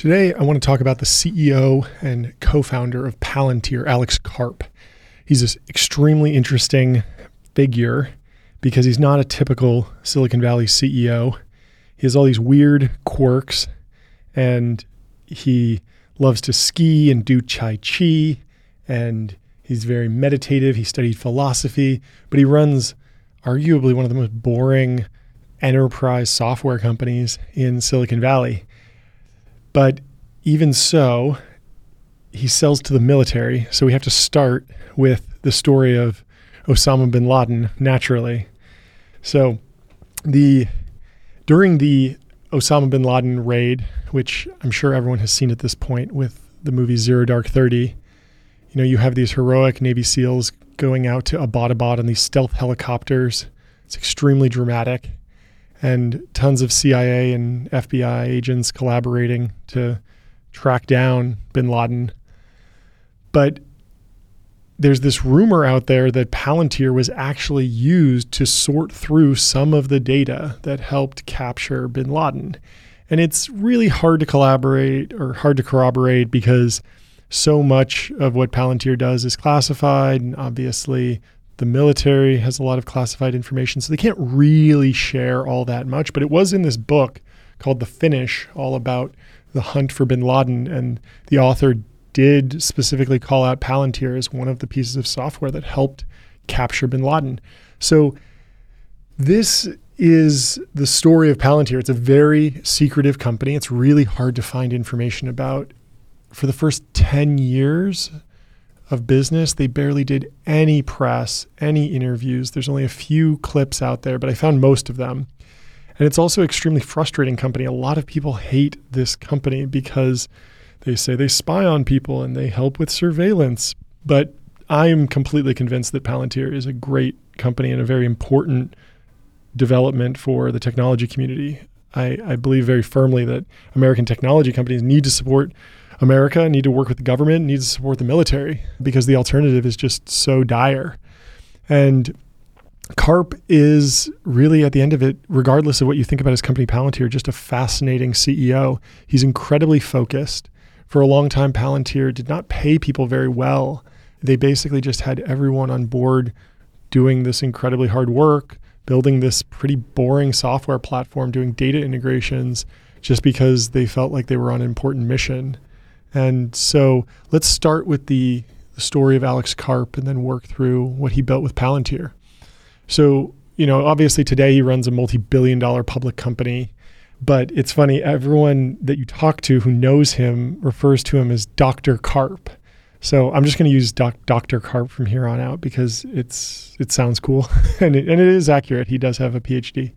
Today, I want to talk about the CEO and co founder of Palantir, Alex Karp. He's this extremely interesting figure because he's not a typical Silicon Valley CEO. He has all these weird quirks and he loves to ski and do Tai Chi and he's very meditative. He studied philosophy, but he runs arguably one of the most boring enterprise software companies in Silicon Valley. But even so, he sells to the military. So we have to start with the story of Osama bin Laden naturally. So the during the Osama bin Laden raid, which I'm sure everyone has seen at this point with the movie Zero Dark 30, you know, you have these heroic Navy SEALs going out to Abbottabad on these stealth helicopters. It's extremely dramatic and tons of CIA and FBI agents collaborating to track down bin Laden. But there's this rumor out there that Palantir was actually used to sort through some of the data that helped capture bin Laden. And it's really hard to collaborate or hard to corroborate because so much of what Palantir does is classified. And obviously, the military has a lot of classified information, so they can't really share all that much. But it was in this book called The Finish, all about the hunt for bin Laden. And the author did specifically call out Palantir as one of the pieces of software that helped capture bin Laden. So this is the story of Palantir. It's a very secretive company. It's really hard to find information about. For the first 10 years, of business. They barely did any press, any interviews. There's only a few clips out there, but I found most of them. And it's also extremely frustrating company. A lot of people hate this company because they say they spy on people and they help with surveillance. But I am completely convinced that Palantir is a great company and a very important development for the technology community. I, I believe very firmly that American technology companies need to support America, need to work with the government, need to support the military because the alternative is just so dire. And Karp is really at the end of it, regardless of what you think about his company Palantir, just a fascinating CEO. He's incredibly focused. For a long time, Palantir did not pay people very well. They basically just had everyone on board doing this incredibly hard work, building this pretty boring software platform, doing data integrations, just because they felt like they were on an important mission. And so let's start with the, the story of Alex Karp and then work through what he built with Palantir. So, you know, obviously today he runs a multi billion dollar public company. But it's funny, everyone that you talk to who knows him refers to him as Dr. Karp. So I'm just going to use doc, Dr. Karp from here on out because it's it sounds cool and, it, and it is accurate. He does have a PhD.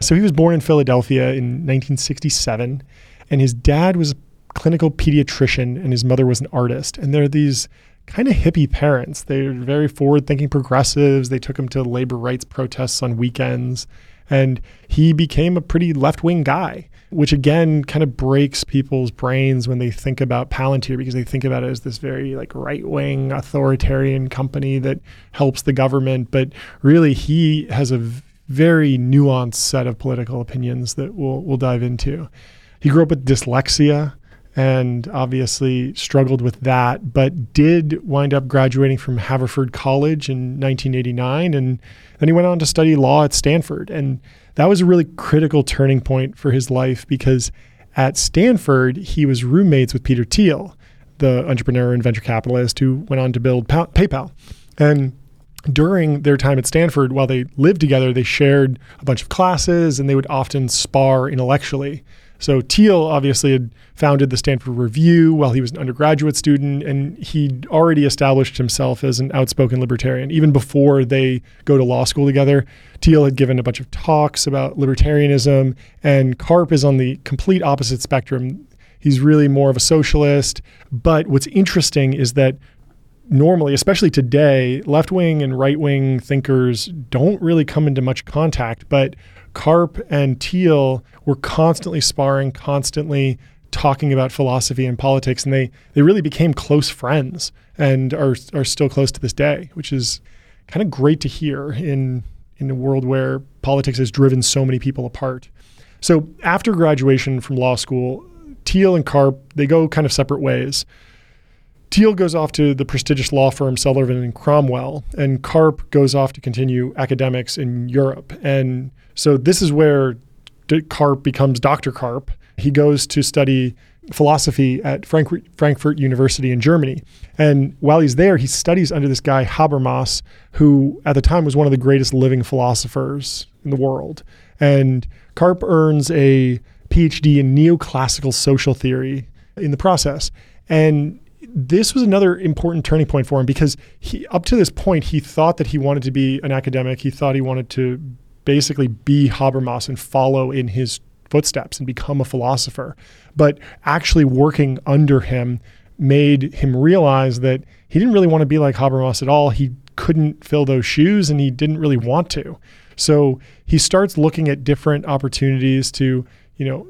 So he was born in Philadelphia in 1967, and his dad was clinical pediatrician and his mother was an artist. And they're these kind of hippie parents. They're very forward thinking progressives. They took him to labor rights protests on weekends. And he became a pretty left wing guy, which again kind of breaks people's brains when they think about Palantir because they think about it as this very like right wing authoritarian company that helps the government. But really, he has a very nuanced set of political opinions that we'll, we'll dive into. He grew up with dyslexia and obviously struggled with that, but did wind up graduating from Haverford College in 1989. And then he went on to study law at Stanford. And that was a really critical turning point for his life because at Stanford, he was roommates with Peter Thiel, the entrepreneur and venture capitalist who went on to build PayPal. And during their time at Stanford, while they lived together, they shared a bunch of classes and they would often spar intellectually. So Thiel obviously had founded the Stanford Review while he was an undergraduate student, and he'd already established himself as an outspoken libertarian. Even before they go to law school together, Thiel had given a bunch of talks about libertarianism, and Karp is on the complete opposite spectrum. He's really more of a socialist. But what's interesting is that normally, especially today, left wing and right wing thinkers don't really come into much contact. But Karp and Thiel were constantly sparring, constantly talking about philosophy and politics, and they they really became close friends and are are still close to this day, which is kind of great to hear in in a world where politics has driven so many people apart. So after graduation from law school, Thiel and Karp they go kind of separate ways. Thiel goes off to the prestigious law firm Sullivan and Cromwell, and Karp goes off to continue academics in Europe. And so this is where Karp becomes Dr. Karp. He goes to study philosophy at Frankfurt, Frankfurt University in Germany. And while he's there, he studies under this guy Habermas, who at the time was one of the greatest living philosophers in the world. And Karp earns a PhD in neoclassical social theory in the process. And this was another important turning point for him because he up to this point he thought that he wanted to be an academic. He thought he wanted to basically be Habermas and follow in his footsteps and become a philosopher. But actually working under him made him realize that he didn't really want to be like Habermas at all. He couldn't fill those shoes and he didn't really want to. So he starts looking at different opportunities to, you know,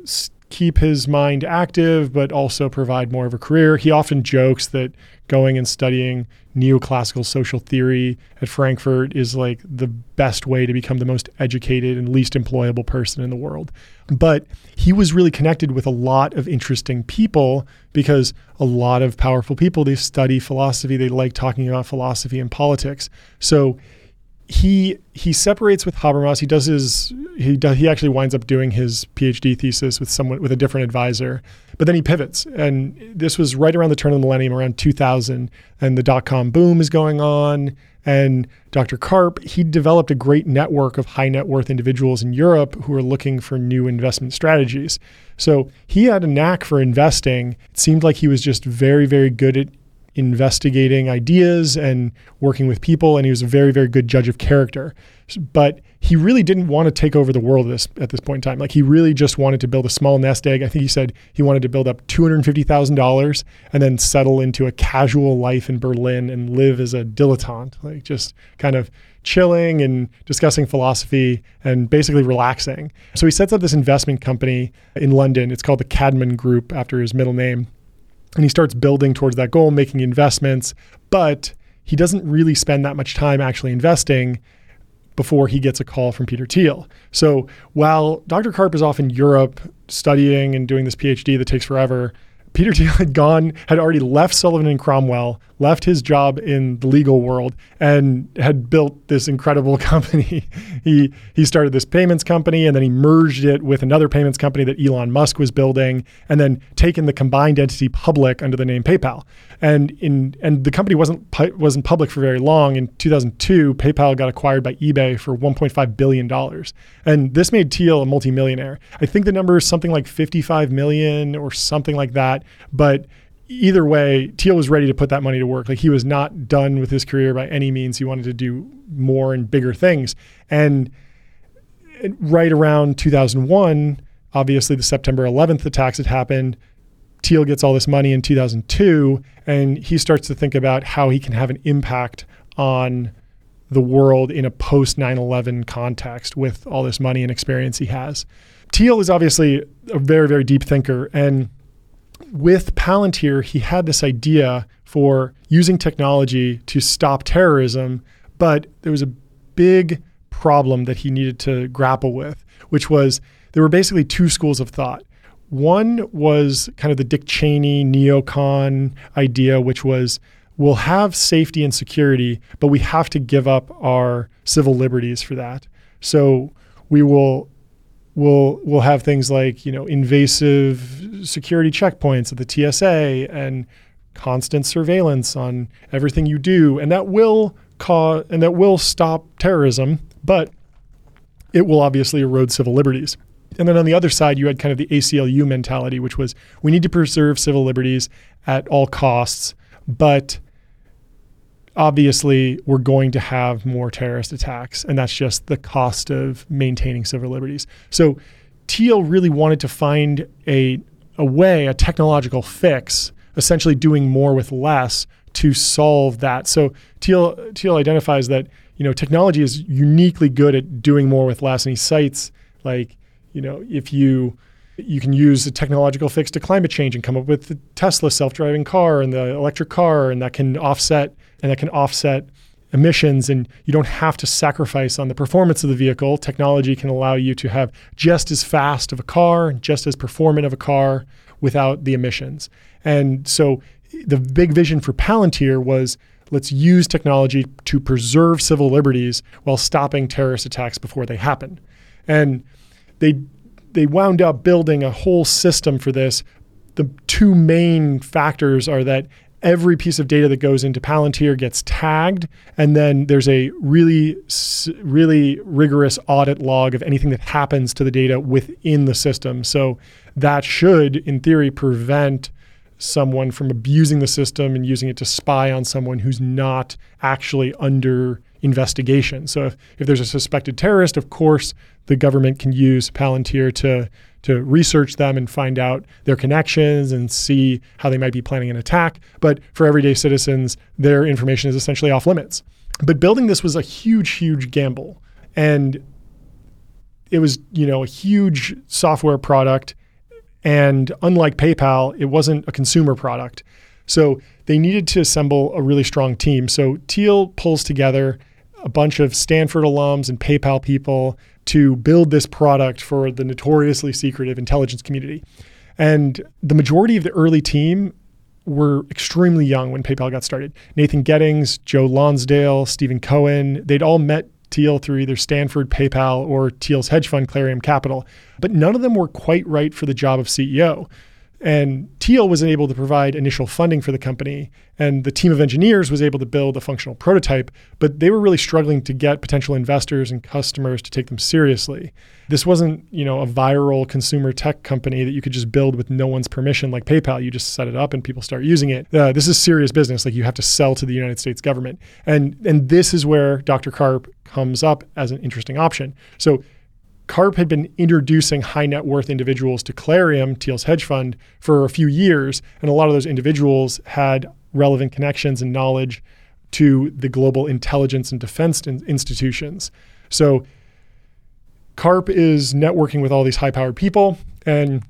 keep his mind active, but also provide more of a career. He often jokes that going and studying neoclassical social theory at Frankfurt is like the best way to become the most educated and least employable person in the world. But he was really connected with a lot of interesting people because a lot of powerful people, they study philosophy, they like talking about philosophy and politics. So he he separates with Habermas. He does his he does, he actually winds up doing his PhD thesis with someone with a different advisor. But then he pivots, and this was right around the turn of the millennium, around 2000, and the dot com boom is going on. And Dr. Karp, he developed a great network of high net worth individuals in Europe who are looking for new investment strategies. So he had a knack for investing. It seemed like he was just very, very good at investigating ideas and working with people, and he was a very, very good judge of character. But he really didn't want to take over the world this, at this point in time. Like he really just wanted to build a small nest egg. I think he said he wanted to build up $250,000 and then settle into a casual life in Berlin and live as a dilettante, like just kind of chilling and discussing philosophy and basically relaxing. So he sets up this investment company in London. It's called the Caedmon Group after his middle name and he starts building towards that goal, making investments, but he doesn't really spend that much time actually investing before he gets a call from Peter Thiel. So while Dr. Karp is off in Europe studying and doing this PhD that takes forever, Peter Thiel had gone, had already left Sullivan and Cromwell, left his job in the legal world, and had built this incredible company. he he started this payments company, and then he merged it with another payments company that Elon Musk was building, and then taken the combined entity public under the name PayPal. And in and the company wasn't wasn't public for very long. In 2002, PayPal got acquired by eBay for 1.5 billion dollars, and this made Thiel a multimillionaire. I think the number is something like 55 million or something like that but either way, Thiel was ready to put that money to work. Like he was not done with his career by any means. He wanted to do more and bigger things. And right around 2001, obviously the September 11th attacks had happened. Thiel gets all this money in 2002, and he starts to think about how he can have an impact on the world in a post 9 11 context with all this money and experience he has. Thiel is obviously a very, very deep thinker. And with Palantir, he had this idea for using technology to stop terrorism, but there was a big problem that he needed to grapple with, which was there were basically two schools of thought. One was kind of the Dick Cheney neocon idea, which was we'll have safety and security, but we have to give up our civil liberties for that. So we will we'll we'll have things like you know invasive security checkpoints at the TSA and constant surveillance on everything you do, and that will cause and that will stop terrorism, but it will obviously erode civil liberties. And then on the other side, you had kind of the ACLU mentality, which was we need to preserve civil liberties at all costs, but obviously we're going to have more terrorist attacks, and that's just the cost of maintaining civil liberties. So Thiel really wanted to find a, a way, a technological fix, essentially doing more with less to solve that. So Teal Thiel identifies that you know technology is uniquely good at doing more with less, and he cites like you know if you you can use a technological fix to climate change and come up with the Tesla self-driving car and the electric car, and that can offset and that can offset emissions and you don't have to sacrifice on the performance of the vehicle. Technology can allow you to have just as fast of a car, just as performant of a car without the emissions. And so the big vision for Palantir was let's use technology to preserve civil liberties while stopping terrorist attacks before they happen. And they they wound up building a whole system for this. The two main factors are that every piece of data that goes into Palantir gets tagged, and then there's a really, really rigorous audit log of anything that happens to the data within the system. So that should, in theory, prevent someone from abusing the system and using it to spy on someone who's not actually under investigation. So if, if there's a suspected terrorist, of course, the government can use Palantir to to research them and find out their connections and see how they might be planning an attack. But for everyday citizens, their information is essentially off limits. But building this was a huge, huge gamble. And it was, you know, a huge software product. And unlike PayPal, it wasn't a consumer product. So they needed to assemble a really strong team. So Thiel pulls together a bunch of Stanford alums and PayPal people to build this product for the notoriously secretive intelligence community. And the majority of the early team were extremely young when PayPal got started. Nathan Gettings, Joe Lonsdale, Stephen Cohen, they'd all met Thiel through either Stanford, PayPal, or Thiel's hedge fund, Clarium Capital. But none of them were quite right for the job of CEO. And Thiel was able to provide initial funding for the company, and the team of engineers was able to build a functional prototype, but they were really struggling to get potential investors and customers to take them seriously. This wasn't, you know, a viral consumer tech company that you could just build with no one's permission like PayPal. You just set it up and people start using it. Uh, this is serious business. Like you have to sell to the United States government, and and this is where Dr. Karp comes up as an interesting option. So Karp had been introducing high net worth individuals to Clarium, Thiel's hedge fund, for a few years. And a lot of those individuals had relevant connections and knowledge to the global intelligence and defense in- institutions. So Karp is networking with all these high powered people. And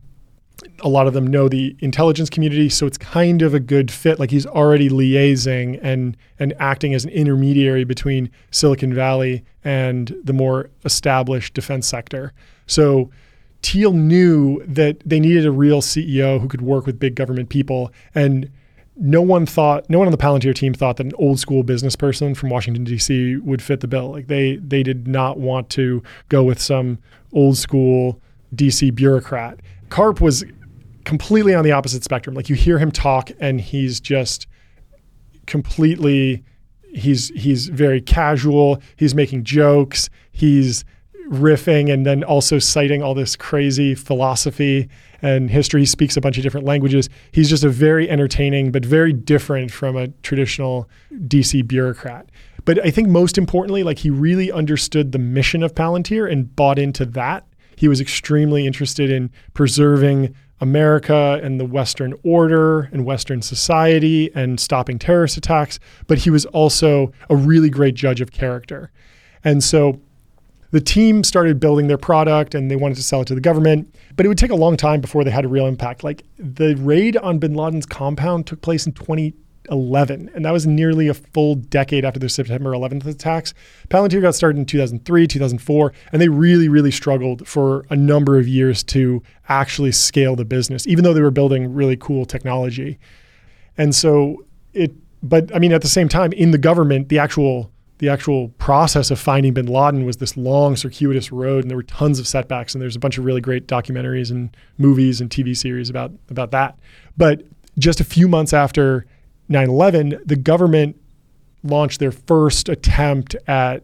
a lot of them know the intelligence community, so it's kind of a good fit. Like he's already liaising and and acting as an intermediary between Silicon Valley and the more established defense sector. So Thiel knew that they needed a real CEO who could work with big government people and no one thought no one on the Palantir team thought that an old school business person from Washington D.C. would fit the bill. Like they they did not want to go with some old school DC bureaucrat. Karp was completely on the opposite spectrum. Like you hear him talk and he's just completely he's he's very casual, he's making jokes, he's riffing and then also citing all this crazy philosophy and history. He speaks a bunch of different languages. He's just a very entertaining but very different from a traditional DC bureaucrat. But I think most importantly, like he really understood the mission of Palantir and bought into that he was extremely interested in preserving America and the Western order and Western society and stopping terrorist attacks, but he was also a really great judge of character. And so the team started building their product and they wanted to sell it to the government, but it would take a long time before they had a real impact. Like the raid on bin Laden's compound took place in 20, 11, and that was nearly a full decade after the September 11th attacks. Palantir got started in 2003, 2004, and they really, really struggled for a number of years to actually scale the business, even though they were building really cool technology. And so it, but I mean, at the same time, in the government, the actual the actual process of finding bin Laden was this long, circuitous road, and there were tons of setbacks. And there's a bunch of really great documentaries and movies and TV series about about that. But just a few months after 9 11, the government launched their first attempt at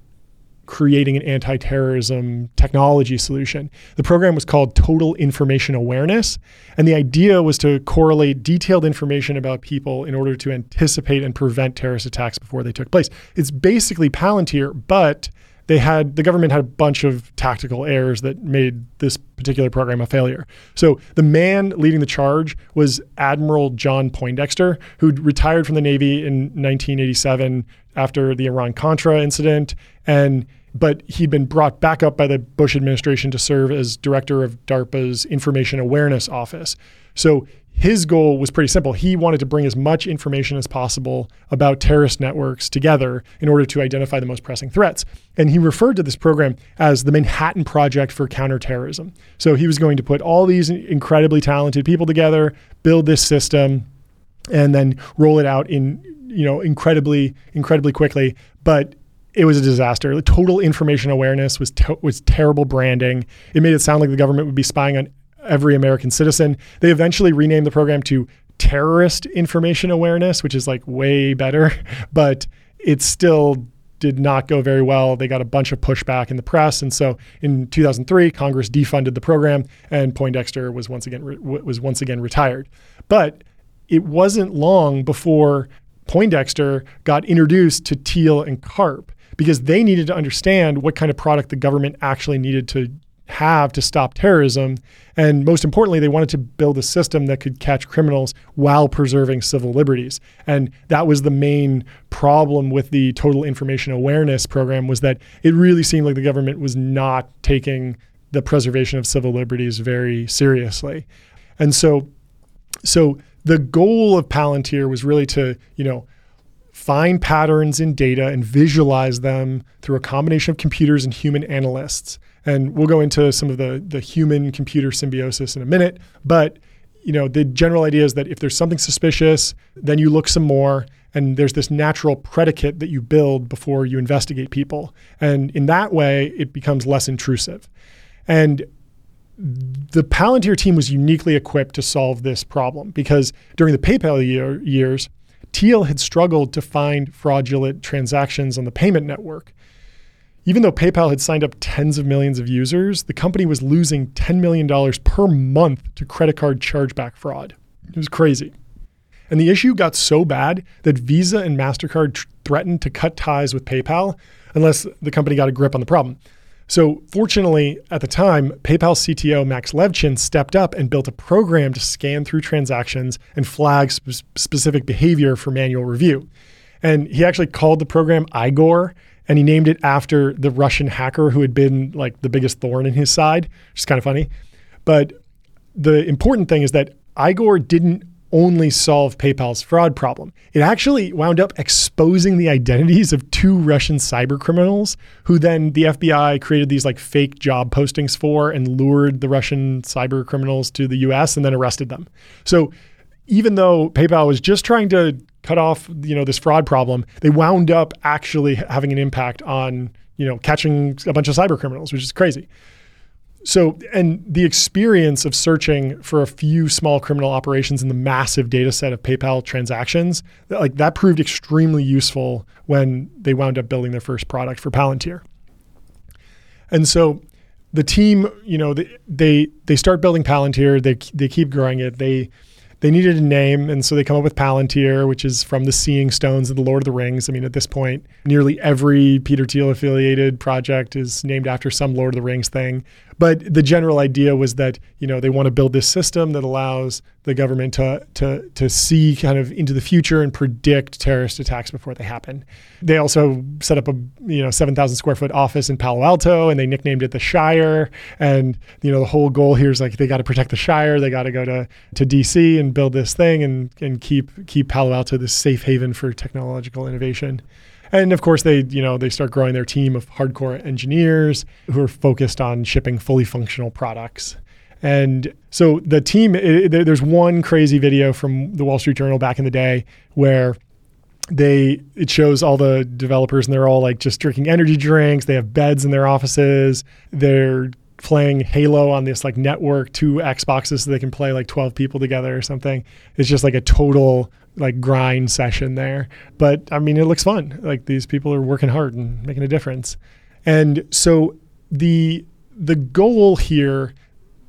creating an anti terrorism technology solution. The program was called Total Information Awareness. And the idea was to correlate detailed information about people in order to anticipate and prevent terrorist attacks before they took place. It's basically Palantir, but they had the government had a bunch of tactical errors that made this particular program a failure. So the man leading the charge was Admiral John Poindexter, who retired from the Navy in 1987 after the Iran Contra incident, and but he'd been brought back up by the Bush administration to serve as director of DARPA's Information Awareness Office. So his goal was pretty simple. He wanted to bring as much information as possible about terrorist networks together in order to identify the most pressing threats. And he referred to this program as the Manhattan Project for Counterterrorism. So he was going to put all these incredibly talented people together, build this system, and then roll it out in you know incredibly incredibly quickly. But it was a disaster. The total information awareness was to- was terrible branding. It made it sound like the government would be spying on every American citizen. They eventually renamed the program to Terrorist Information Awareness, which is like way better, but it still did not go very well. They got a bunch of pushback in the press, and so in 2003, Congress defunded the program, and Poindexter was once again re- was once again retired. But it wasn't long before Poindexter got introduced to Thiel and Karp because they needed to understand what kind of product the government actually needed to have to stop terrorism. And most importantly, they wanted to build a system that could catch criminals while preserving civil liberties. And that was the main problem with the total information awareness program was that it really seemed like the government was not taking the preservation of civil liberties very seriously. And so so the goal of Palantir was really to, you know, find patterns in data and visualize them through a combination of computers and human analysts and we'll go into some of the the human computer symbiosis in a minute. But you know, the general idea is that if there's something suspicious, then you look some more and there's this natural predicate that you build before you investigate people. And in that way, it becomes less intrusive. And the Palantir team was uniquely equipped to solve this problem because during the PayPal year, years, Thiel had struggled to find fraudulent transactions on the payment network. Even though PayPal had signed up tens of millions of users, the company was losing $10 million per month to credit card chargeback fraud. It was crazy. And the issue got so bad that Visa and MasterCard tr- threatened to cut ties with PayPal unless the company got a grip on the problem. So, fortunately, at the time, PayPal CTO Max Levchin stepped up and built a program to scan through transactions and flag sp- specific behavior for manual review. And he actually called the program Igor, and he named it after the Russian hacker who had been like the biggest thorn in his side, which is kind of funny. But the important thing is that Igor didn't only solve PayPal's fraud problem. It actually wound up exposing the identities of two Russian cyber criminals who then the FBI created these like fake job postings for and lured the Russian cyber criminals to the US and then arrested them. So even though PayPal was just trying to cut off you know this fraud problem, they wound up actually having an impact on you know catching a bunch of cyber criminals, which is crazy. So, and the experience of searching for a few small criminal operations in the massive data set of PayPal transactions, like that proved extremely useful when they wound up building their first product for Palantir. And so the team, you know, they they, they start building Palantir, they they keep growing it. They they needed a name, and so they come up with Palantir, which is from the Seeing Stones of the Lord of the Rings. I mean, at this point, nearly every Peter Thiel affiliated project is named after some Lord of the Rings thing. But the general idea was that you know they want to build this system that allows the government to to to see kind of into the future and predict terrorist attacks before they happen. They also set up a you know 7,000 square foot office in Palo Alto, and they nicknamed it the Shire. And you know the whole goal here is like they got to protect the Shire. They got to go to to DC and build this thing and and keep keep Palo Alto this safe haven for technological innovation. And of course, they you know they start growing their team of hardcore engineers who are focused on shipping fully functional products. And so the team, it, there's one crazy video from the Wall Street Journal back in the day where they it shows all the developers and they're all like just drinking energy drinks. They have beds in their offices. They're playing Halo on this like network, two Xboxes so they can play like 12 people together or something. It's just like a total like grind session there. But I mean, it looks fun. Like these people are working hard and making a difference. And so the the goal here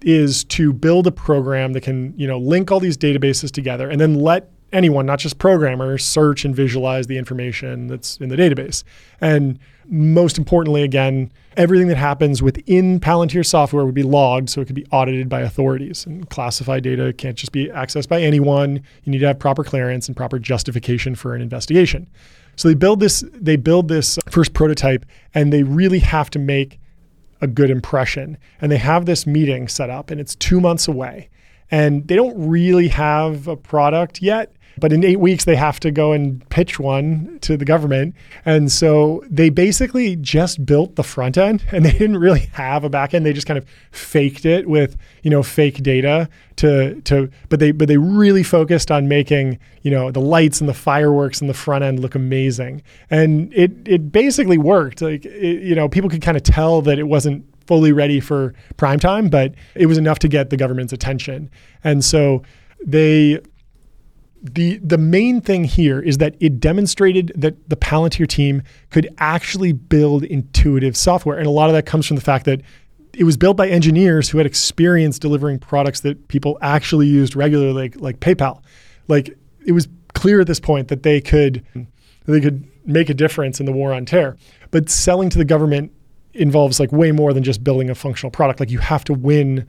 is to build a program that can, you know, link all these databases together and then let anyone, not just programmers, search and visualize the information that's in the database. And most importantly, again, everything that happens within Palantir software would be logged so it could be audited by authorities. And classified data can't just be accessed by anyone. You need to have proper clearance and proper justification for an investigation. So they build this they build this first prototype and they really have to make a good impression. And they have this meeting set up and it's 2 months away. and they don't really have a product yet. But in eight weeks, they have to go and pitch one to the government. And so they basically just built the front end and they didn't really have a back end. They just kind of faked it with, you know, fake data to, to, but they, but they really focused on making, you know, the lights and the fireworks and the front end look amazing. And it, it basically worked. Like, it, you know, people could kind of tell that it wasn't fully ready for prime time, but it was enough to get the government's attention. And so they the the main thing here is that it demonstrated that the Palantir team could actually build intuitive software, and a lot of that comes from the fact that it was built by engineers who had experience delivering products that people actually used regularly, like, like PayPal. Like it was clear at this point that they could they could make a difference in the war on terror. But selling to the government involves like way more than just building a functional product. Like you have to win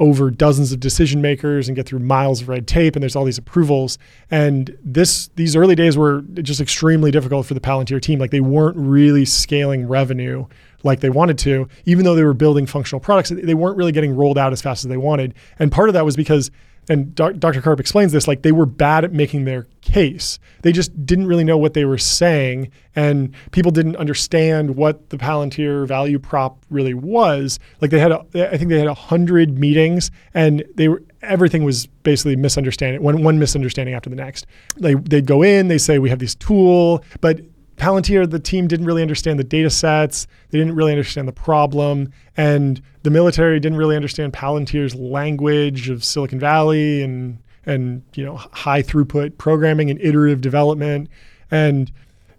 over dozens of decision makers and get through miles of red tape and there's all these approvals. And this these early days were just extremely difficult for the Palantir team. Like they weren't really scaling revenue like they wanted to. Even though they were building functional products they weren't really getting rolled out as fast as they wanted. And part of that was because and Dr. Karp explains this like they were bad at making their case. They just didn't really know what they were saying, and people didn't understand what the Palantir value prop really was. Like they had, a, I think they had a hundred meetings, and they were everything was basically misunderstanding one one misunderstanding after the next. They they'd go in, they say we have this tool, but Palantir, the team didn't really understand the data sets. They didn't really understand the problem. And the military didn't really understand Palantir's language of Silicon Valley and, and you know, high throughput programming and iterative development. And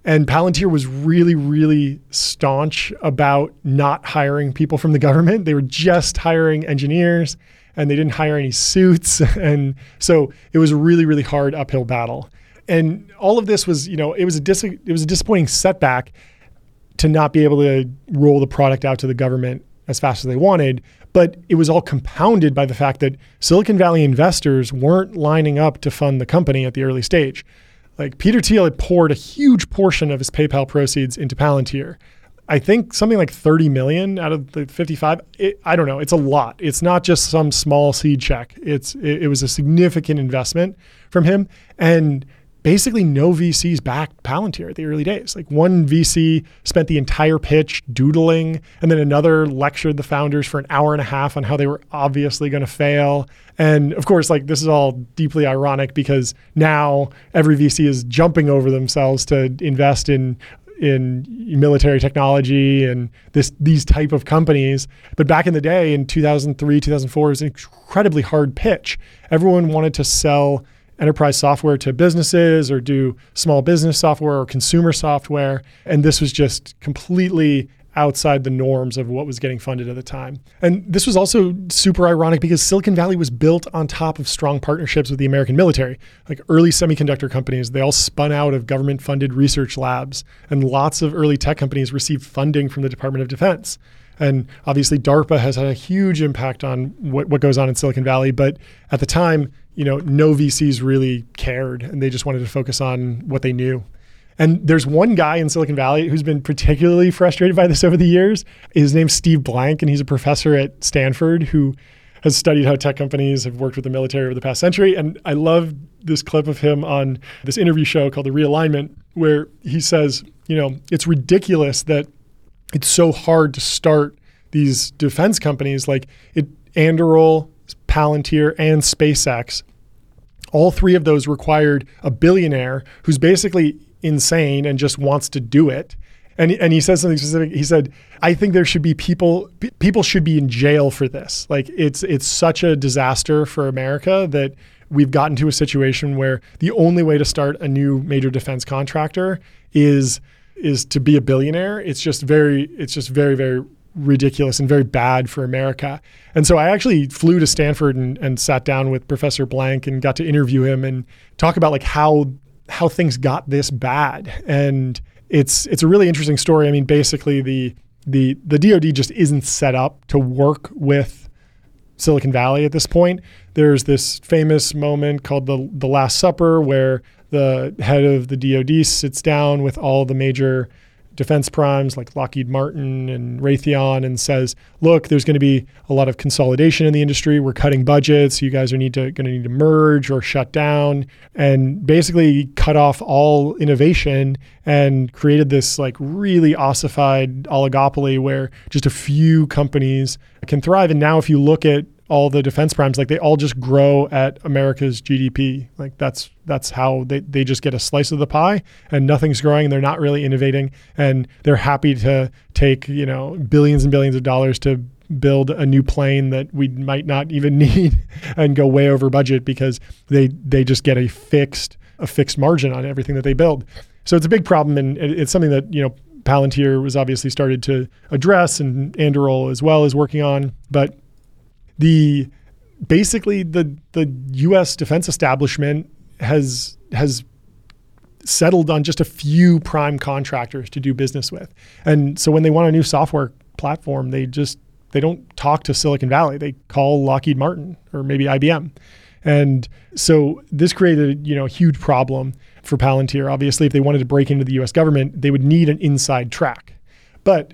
and Palantir was really, really staunch about not hiring people from the government. They were just hiring engineers and they didn't hire any suits. And so it was a really, really hard uphill battle and all of this was, you know, it was a dis- it was a disappointing setback to not be able to roll the product out to the government as fast as they wanted. But it was all compounded by the fact that Silicon Valley investors weren't lining up to fund the company at the early stage. Like Peter Thiel had poured a huge portion of his PayPal proceeds into Palantir. I think something like 30 million out of the 55. It, I don't know. It's a lot. It's not just some small seed check. It's it, it was a significant investment from him, and basically no VCs backed Palantir at the early days. Like one VC spent the entire pitch doodling, and then another lectured the founders for an hour and a half on how they were obviously going to fail. And of course, like this is all deeply ironic because now every VC is jumping over themselves to invest in in military technology and this these type of companies. But back in the day, in 2003, 2004, it was an incredibly hard pitch. Everyone wanted to sell enterprise software to businesses or do small business software or consumer software. And this was just completely outside the norms of what was getting funded at the time. And this was also super ironic because Silicon Valley was built on top of strong partnerships with the American military. Like early semiconductor companies, they all spun out of government funded research labs, and lots of early tech companies received funding from the Department of Defense. And obviously, DARPA has had a huge impact on what, what goes on in Silicon Valley. But at the time, you know, no VCs really cared and they just wanted to focus on what they knew. And there's one guy in Silicon Valley who's been particularly frustrated by this over the years. His name's Steve Blank, and he's a professor at Stanford who has studied how tech companies have worked with the military over the past century. And I love this clip of him on this interview show called The Realignment, where he says, you know, it's ridiculous that it's so hard to start these defense companies like it Anduril, Palantir, and SpaceX all three of those required a billionaire who's basically insane and just wants to do it. And, and he says something specific. He said, "I think there should be people. P- people should be in jail for this. Like it's it's such a disaster for America that we've gotten to a situation where the only way to start a new major defense contractor is is to be a billionaire. It's just very it's just very very ridiculous and very bad for America. And so I actually flew to Stanford and, and sat down with Professor Blank and got to interview him and talk about like how how things got this bad. And it's it's a really interesting story. I mean, basically the the the DoD just isn't set up to work with Silicon Valley at this point. There's this famous moment called the the Last Supper where the head of the DoD sits down with all the major defense primes like Lockheed Martin and Raytheon and says, "Look, there's going to be a lot of consolidation in the industry. We're cutting budgets. You guys are need to going to need to merge or shut down." And basically cut off all innovation and created this like really ossified oligopoly where just a few companies can thrive. And now if you look at all the defense primes like they all just grow at America's GDP. Like that's that's how they, they just get a slice of the pie and nothing's growing and they're not really innovating and they're happy to take, you know, billions and billions of dollars to build a new plane that we might not even need and go way over budget because they they just get a fixed a fixed margin on everything that they build. So it's a big problem and it's something that, you know, Palantir was obviously started to address and Anduril as well is working on, but the basically the the U.S. defense establishment has has settled on just a few prime contractors to do business with, and so when they want a new software platform, they just they don't talk to Silicon Valley. They call Lockheed Martin or maybe IBM. And so this created, you know, a huge problem for Palantir. Obviously, if they wanted to break into the US government, they would need an inside track. But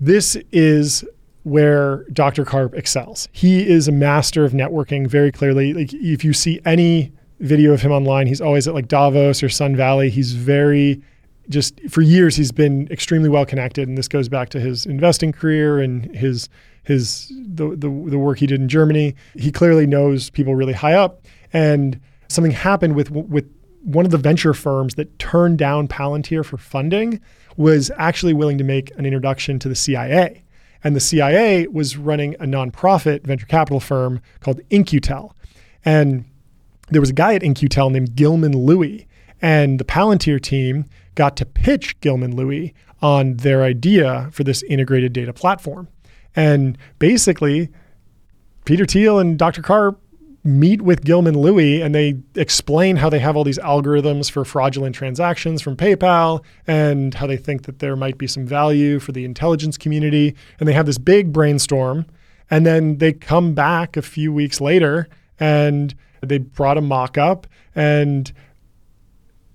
this is where Dr. Karp excels. He is a master of networking very clearly. Like if you see any video of him online, he's always at like Davos or Sun Valley. He's very just for years he's been extremely well connected and this goes back to his investing career and his his the, the the work he did in Germany. He clearly knows people really high up and something happened with with one of the venture firms that turned down Palantir for funding was actually willing to make an introduction to the CIA. And the CIA was running a nonprofit venture capital firm called In-Q-Tel. And there was a guy at In-Q-Tel named Gilman Louie. And the Palantir team got to pitch Gilman Louie on their idea for this integrated data platform. And basically, Peter Thiel and Dr. Karp meet with Gilman Louie and they explain how they have all these algorithms for fraudulent transactions from PayPal and how they think that there might be some value for the intelligence community. And they have this big brainstorm. And then they come back a few weeks later and they brought a mock up and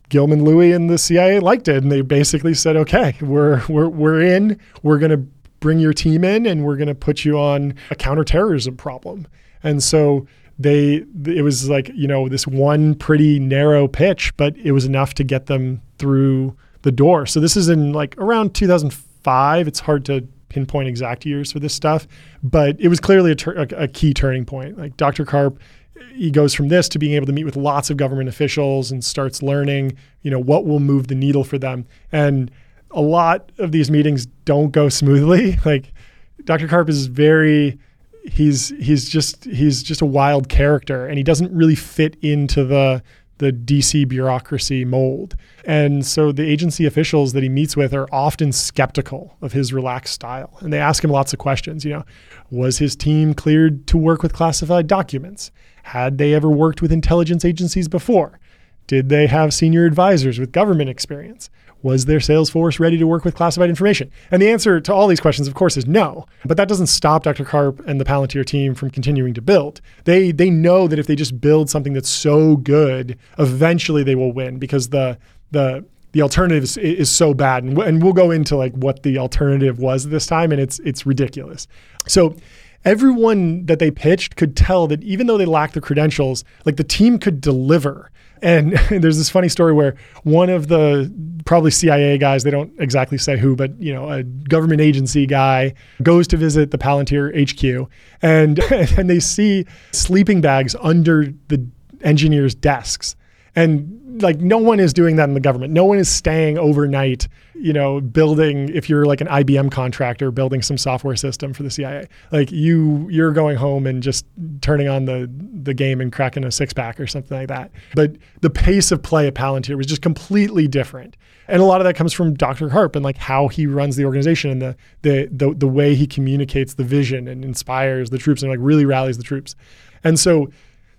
Gilman Louie and the CIA liked it. And they basically said, okay, we're, we're, we're in, we're going to bring your team in and we're going to put you on a counterterrorism problem. And so they it was like you know this one pretty narrow pitch but it was enough to get them through the door. So this is in like around 2005 it's hard to pinpoint exact years for this stuff but it was clearly a, a, a key turning point. Like dr karp he goes from this to being able to meet with lots of government officials and starts learning you know what will move the needle for them. And a lot of these meetings don't go smoothly. Like dr karp is very he's he's just he's just a wild character and he doesn't really fit into the the DC bureaucracy mold. And so the agency officials that he meets with are often skeptical of his relaxed style. And they ask him lots of questions, you know, was his team cleared to work with classified documents? Had they ever worked with intelligence agencies before? Did they have senior advisors with government experience? Was their sales force ready to work with classified information? And the answer to all these questions, of course, is no. But that doesn't stop Dr. Karp and the Palantir team from continuing to build. They they know that if they just build something that's so good, eventually they will win because the the the alternative is, is so bad, and, and we'll go into like what the alternative was this time, and it's it's ridiculous. So everyone that they pitched could tell that even though they lacked the credentials, like the team could deliver. And there's this funny story where one of the probably CIA guys, they don't exactly say who, but you know, a government agency guy goes to visit the Palantir HQ and and they see sleeping bags under the engineers' desks. And like no one is doing that in the government. No one is staying overnight, you know, building if you're like an IBM contractor building some software system for the CIA. Like you you're going home and just turning on the the game and cracking a six pack or something like that. But the pace of play at Palantir was just completely different. And a lot of that comes from Dr. Karp and like how he runs the organization and the the the, the way he communicates the vision and inspires the troops and like really rallies the troops. And so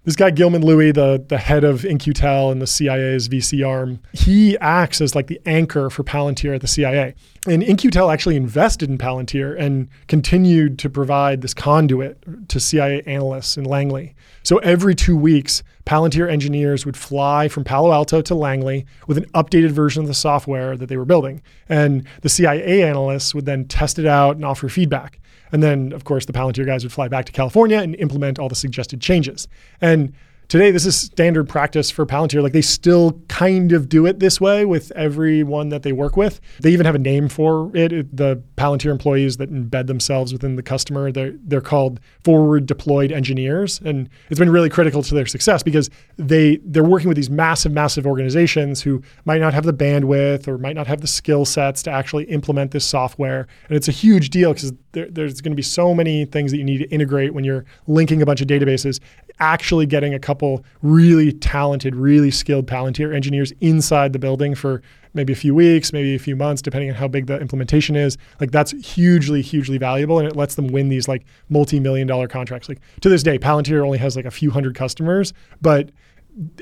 this guy Gilman Louie, the the head of In-Q-Tel and the CIA's VC arm, he acts as like the anchor for Palantir at the CIA. And In-Q-Tel actually invested in Palantir and continued to provide this conduit to CIA analysts in Langley. So every two weeks, Palantir engineers would fly from Palo Alto to Langley with an updated version of the software that they were building. And the CIA analysts would then test it out and offer feedback. And then, of course, the Palantir guys would fly back to California and implement all the suggested changes. And today this is standard practice for Palantir. Like they still kind of do it this way with everyone that they work with. They even have a name for it. The Palantir employees that embed themselves within the customer, they're, they're called forward deployed engineers. And it's been really critical to their success because they they're working with these massive, massive organizations who might not have the bandwidth or might not have the skill sets to actually implement this software. And it's a huge deal because there, there's going to be so many things that you need to integrate when you're linking a bunch of databases actually getting a couple really talented, really skilled Palantir engineers inside the building for maybe a few weeks, maybe a few months, depending on how big the implementation is. Like that's hugely, hugely valuable, and it lets them win these like multi-million dollar contracts. Like to this day, Palantir only has like a few hundred customers, but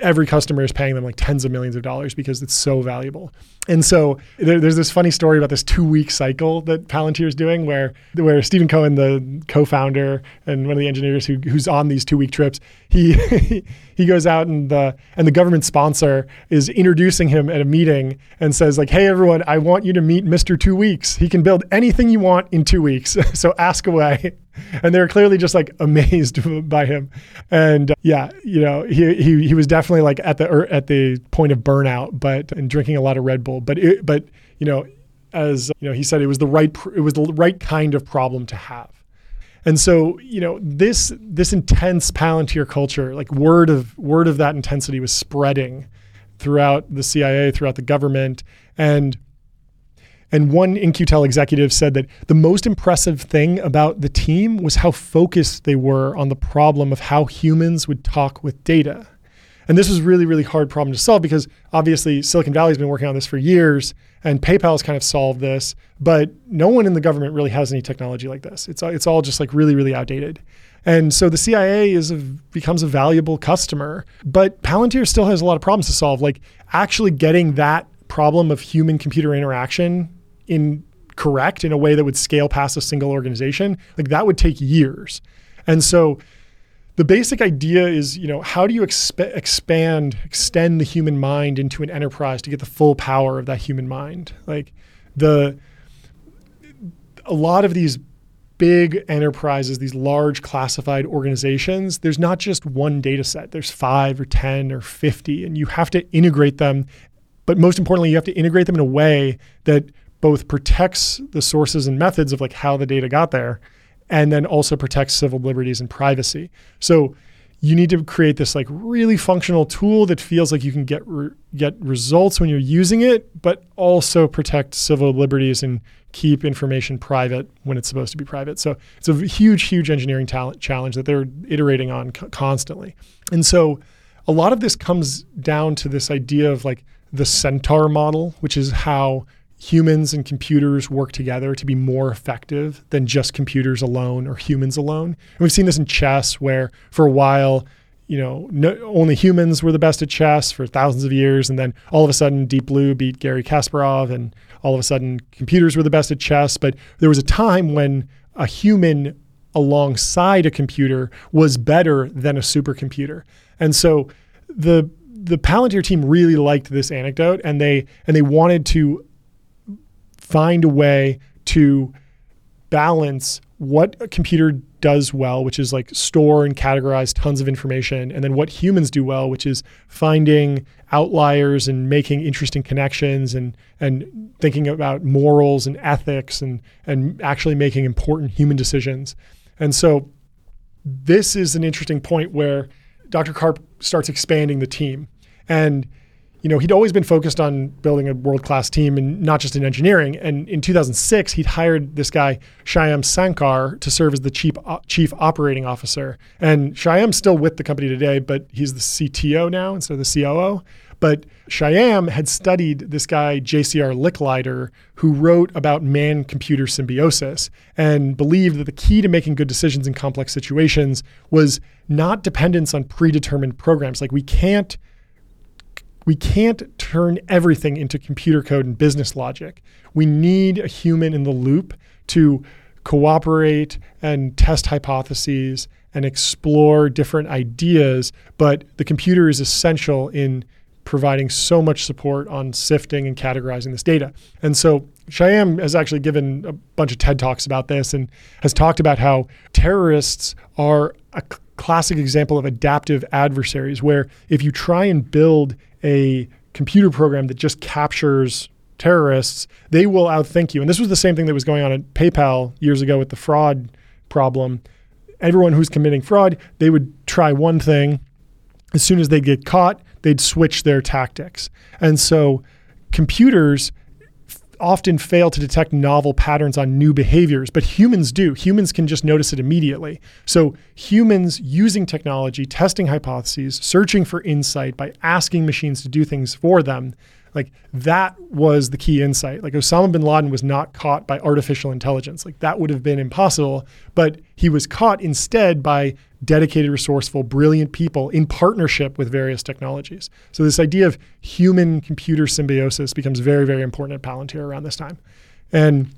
every customer is paying them like tens of millions of dollars because it's so valuable. And so there, there's this funny story about this two week cycle that Palantir is doing where, where Stephen Cohen, the co-founder and one of the engineers who, who's on these two week trips, he, he goes out and the, and the government sponsor is introducing him at a meeting and says like, Hey everyone, I want you to meet Mr. Two Weeks. He can build anything you want in two weeks. so ask away. And they're clearly just like amazed by him. And uh, yeah, you know, he, he, he was definitely like at the, er, at the point of burnout, but and drinking a lot of Red Bull but it, but you know, as you know, he said it was the right it was the right kind of problem to have. And so, you know, this this intense Palantir culture, like word of word of that intensity was spreading throughout the CIA, throughout the government, and and one In-Q-Tel executive said that the most impressive thing about the team was how focused they were on the problem of how humans would talk with data. And this was really, really hard problem to solve because obviously Silicon Valley has been working on this for years and PayPal has kind of solved this, but no one in the government really has any technology like this. It's, it's all just like really, really outdated. And so the CIA is a, becomes a valuable customer, but Palantir still has a lot of problems to solve, like actually getting that problem of human computer interaction in correct in a way that would scale past a single organization. Like that would take years. And so the basic idea is, you know, how do you exp- expand, extend the human mind into an enterprise to get the full power of that human mind? Like the a lot of these big enterprises, these large classified organizations, there's not just one data set. There's 5 or 10 or 50 and you have to integrate them, but most importantly, you have to integrate them in a way that both protects the sources and methods of like how the data got there and then also protects civil liberties and privacy. So you need to create this like really functional tool that feels like you can get re- get results when you're using it, but also protect civil liberties and keep information private when it's supposed to be private. So it's a huge, huge engineering talent challenge that they're iterating on co- constantly. And so a lot of this comes down to this idea of like the centaur model, which is how humans and computers work together to be more effective than just computers alone or humans alone. And we've seen this in chess where for a while, you know, no, only humans were the best at chess for thousands of years. And then all of a sudden, Deep Blue beat Garry Kasparov, and all of a sudden, computers were the best at chess. But there was a time when a human alongside a computer was better than a supercomputer. And so the the Palantir team really liked this anecdote and they and they wanted to find a way to balance what a computer does well, which is like store and categorize tons of information, and then what humans do well, which is finding outliers and making interesting connections and and thinking about morals and ethics and and actually making important human decisions. And so this is an interesting point where Dr. Karp starts expanding the team. And you know, he'd always been focused on building a world class team and not just in engineering. And in 2006, he'd hired this guy, Shyam Sankar, to serve as the chief, uh, chief operating officer. And Shyam's still with the company today, but he's the CTO now instead of the COO. But Shyam had studied this guy, JCR Licklider, who wrote about man computer symbiosis and believed that the key to making good decisions in complex situations was not dependence on predetermined programs. Like we can't we can't turn everything into computer code and business logic. We need a human in the loop to cooperate and test hypotheses and explore different ideas. But the computer is essential in providing so much support on sifting and categorizing this data. And so Shyam has actually given a bunch of TED Talks about this and has talked about how terrorists are a classic example of adaptive adversaries, where if you try and build a computer program that just captures terrorists, they will outthink you. And this was the same thing that was going on at PayPal years ago with the fraud problem. Everyone who's committing fraud, they would try one thing. As soon as they get caught, they'd switch their tactics. And so computers often fail to detect novel patterns on new behaviors, but humans do. Humans can just notice it immediately. So, humans using technology, testing hypotheses, searching for insight by asking machines to do things for them, like that was the key insight. Like Osama bin Laden was not caught by artificial intelligence. Like that would have been impossible, but he was caught instead by dedicated, resourceful, brilliant people in partnership with various technologies. So this idea of human computer symbiosis becomes very, very important at Palantir around this time. And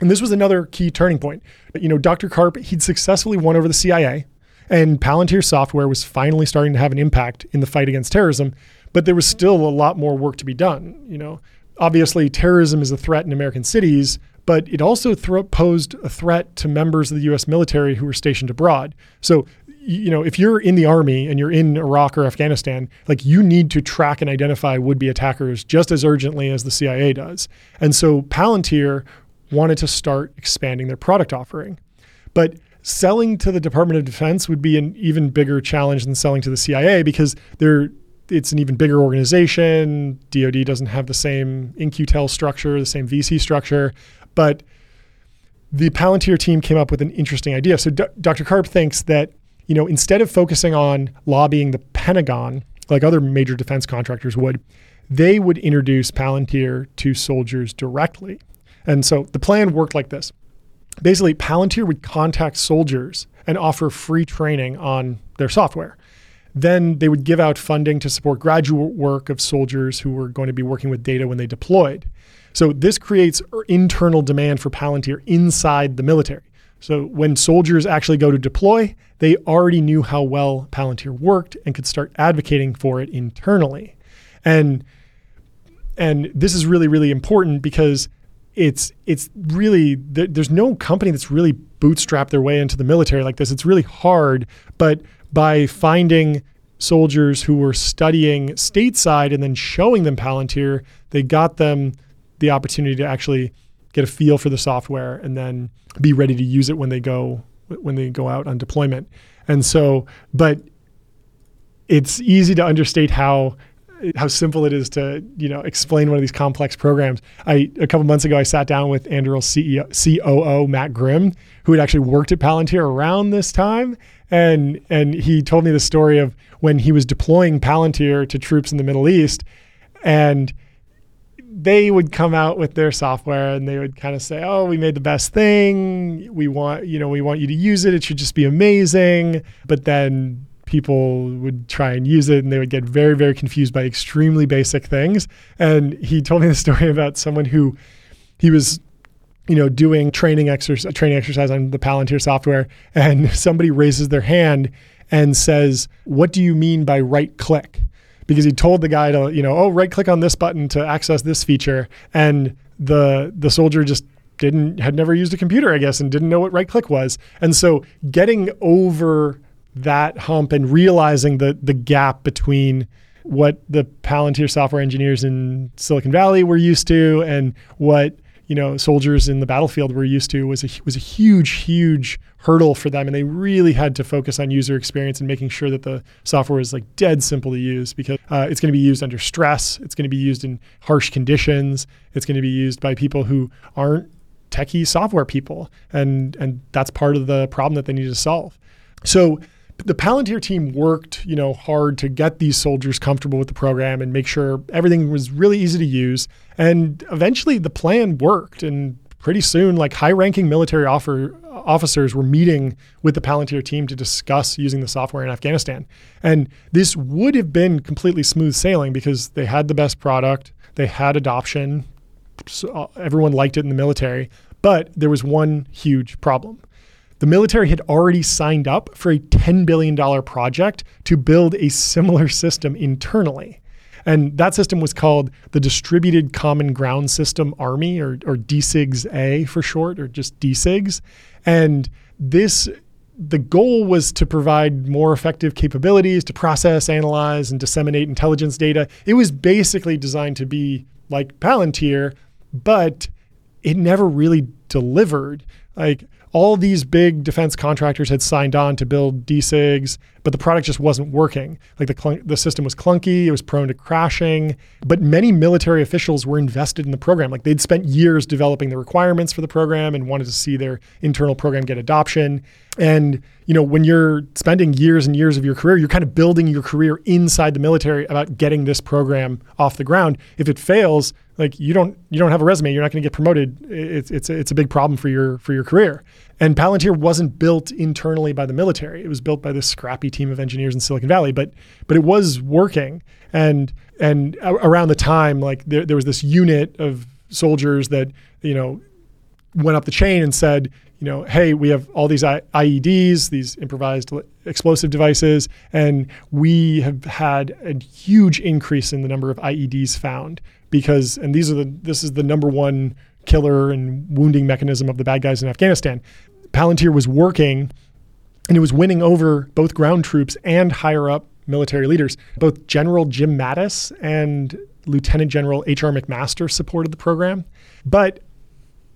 and this was another key turning point. You know, Dr. Karp, he'd successfully won over the CIA, and Palantir software was finally starting to have an impact in the fight against terrorism but there was still a lot more work to be done. You know, obviously terrorism is a threat in American cities, but it also posed a threat to members of the U.S. military who were stationed abroad. So you know, if you're in the army and you're in Iraq or Afghanistan, like you need to track and identify would-be attackers just as urgently as the CIA does. And so Palantir wanted to start expanding their product offering. But selling to the Department of Defense would be an even bigger challenge than selling to the CIA because they're it's an even bigger organization. DoD doesn't have the same In-Q-Tel structure, the same VC structure, but the Palantir team came up with an interesting idea. So D- Dr. Karp thinks that you know instead of focusing on lobbying the Pentagon like other major defense contractors would, they would introduce Palantir to soldiers directly. And so the plan worked like this. Basically, Palantir would contact soldiers and offer free training on their software. Then they would give out funding to support graduate work of soldiers who were going to be working with data when they deployed. So this creates er, internal demand for Palantir inside the military. So when soldiers actually go to deploy, they already knew how well Palantir worked and could start advocating for it internally. And and this is really really important because it's it's really there's no company that's really bootstrapped their way into the military like this. It's really hard, but by finding soldiers who were studying stateside and then showing them Palantir, they got them the opportunity to actually get a feel for the software and then be ready to use it when they go when they go out on deployment. And so, but it's easy to understate how how simple it is to you know explain one of these complex programs. I a couple months ago I sat down with Anduril's CEO, COO Matt Grimm, who had actually worked at Palantir around this time, and and he told me the story of when he was deploying Palantir to troops in the Middle East, and they would come out with their software and they would kind of say, "Oh, we made the best thing. We want, you know, we want you to use it. It should just be amazing." But then people would try and use it and they would get very very confused by extremely basic things. And he told me the story about someone who he was you know, doing training exercise, training exercise on the Palantir software, and somebody raises their hand and says, "What do you mean by right click?" Because he told the guy to, you know, oh, right click on this button to access this feature, and the the soldier just didn't had never used a computer, I guess, and didn't know what right click was. And so, getting over that hump and realizing the the gap between what the Palantir software engineers in Silicon Valley were used to and what you know soldiers in the battlefield were used to was a was a huge huge hurdle for them. And they really had to focus on user experience and making sure that the software was like dead simple to use because uh, it's going to be used under stress. It's going to be used in harsh conditions. It's going to be used by people who aren't techie software people. And and that's part of the problem that they need to solve. So the Palantir team worked, you know, hard to get these soldiers comfortable with the program and make sure everything was really easy to use. And eventually the plan worked and pretty soon like high-ranking military offer, officers were meeting with the Palantir team to discuss using the software in Afghanistan. And this would have been completely smooth sailing because they had the best product, they had adoption, so uh, everyone liked it in the military, but there was one huge problem the military had already signed up for a $10 billion project to build a similar system internally. And that system was called the Distributed Common Ground System Army, or, or DCGS A for short, or just DCGS. And this the goal was to provide more effective capabilities to process, analyze, and disseminate intelligence data. It was basically designed to be like Palantir, but it never really delivered. Like all these big defense contractors had signed on to build DCGS, but the product just wasn't working. Like the, cl- the system was clunky, it was prone to crashing. But many military officials were invested in the program. Like they'd spent years developing the requirements for the program and wanted to see their internal program get adoption. And you know, when you're spending years and years of your career, you're kind of building your career inside the military about getting this program off the ground. If it fails, like you don't you don't have a resume, you're not going to get promoted. It's it's it's a big problem for your for your career. And Palantir wasn't built internally by the military. It was built by this scrappy team of engineers in Silicon Valley, but but it was working. And and around the time, like there, there was this unit of soldiers that you know went up the chain and said, you know, hey, we have all these IEDs, these improvised explosive devices, and we have had a huge increase in the number of IEDs found because, and these are the this is the number one killer and wounding mechanism of the bad guys in Afghanistan. Palantir was working and it was winning over both ground troops and higher up military leaders. Both General Jim Mattis and Lieutenant General H.R. McMaster supported the program, but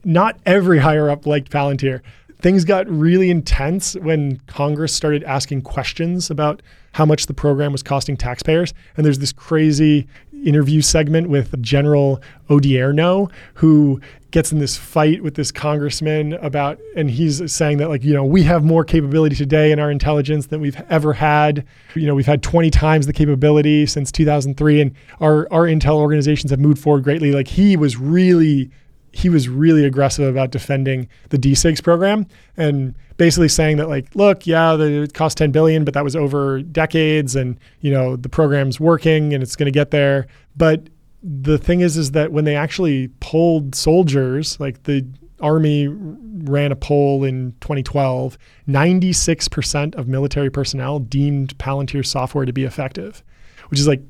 not every higher up liked Palantir things got really intense when Congress started asking questions about how much the program was costing taxpayers. And there's this crazy interview segment with General Odierno, who gets in this fight with this congressman about, and he's saying that, like, you know, we have more capability today in our intelligence than we've ever had. You know, we've had 20 times the capability since 2003, and our, our intel organizations have moved forward greatly. Like, he was really he was really aggressive about defending the DCGS program and basically saying that like, look, yeah, it cost 10 billion, but that was over decades, and you know the program's working and it's going to get there. But the thing is, is that when they actually polled soldiers, like the Army ran a poll in 2012, 96% of military personnel deemed Palantir software to be effective, which is like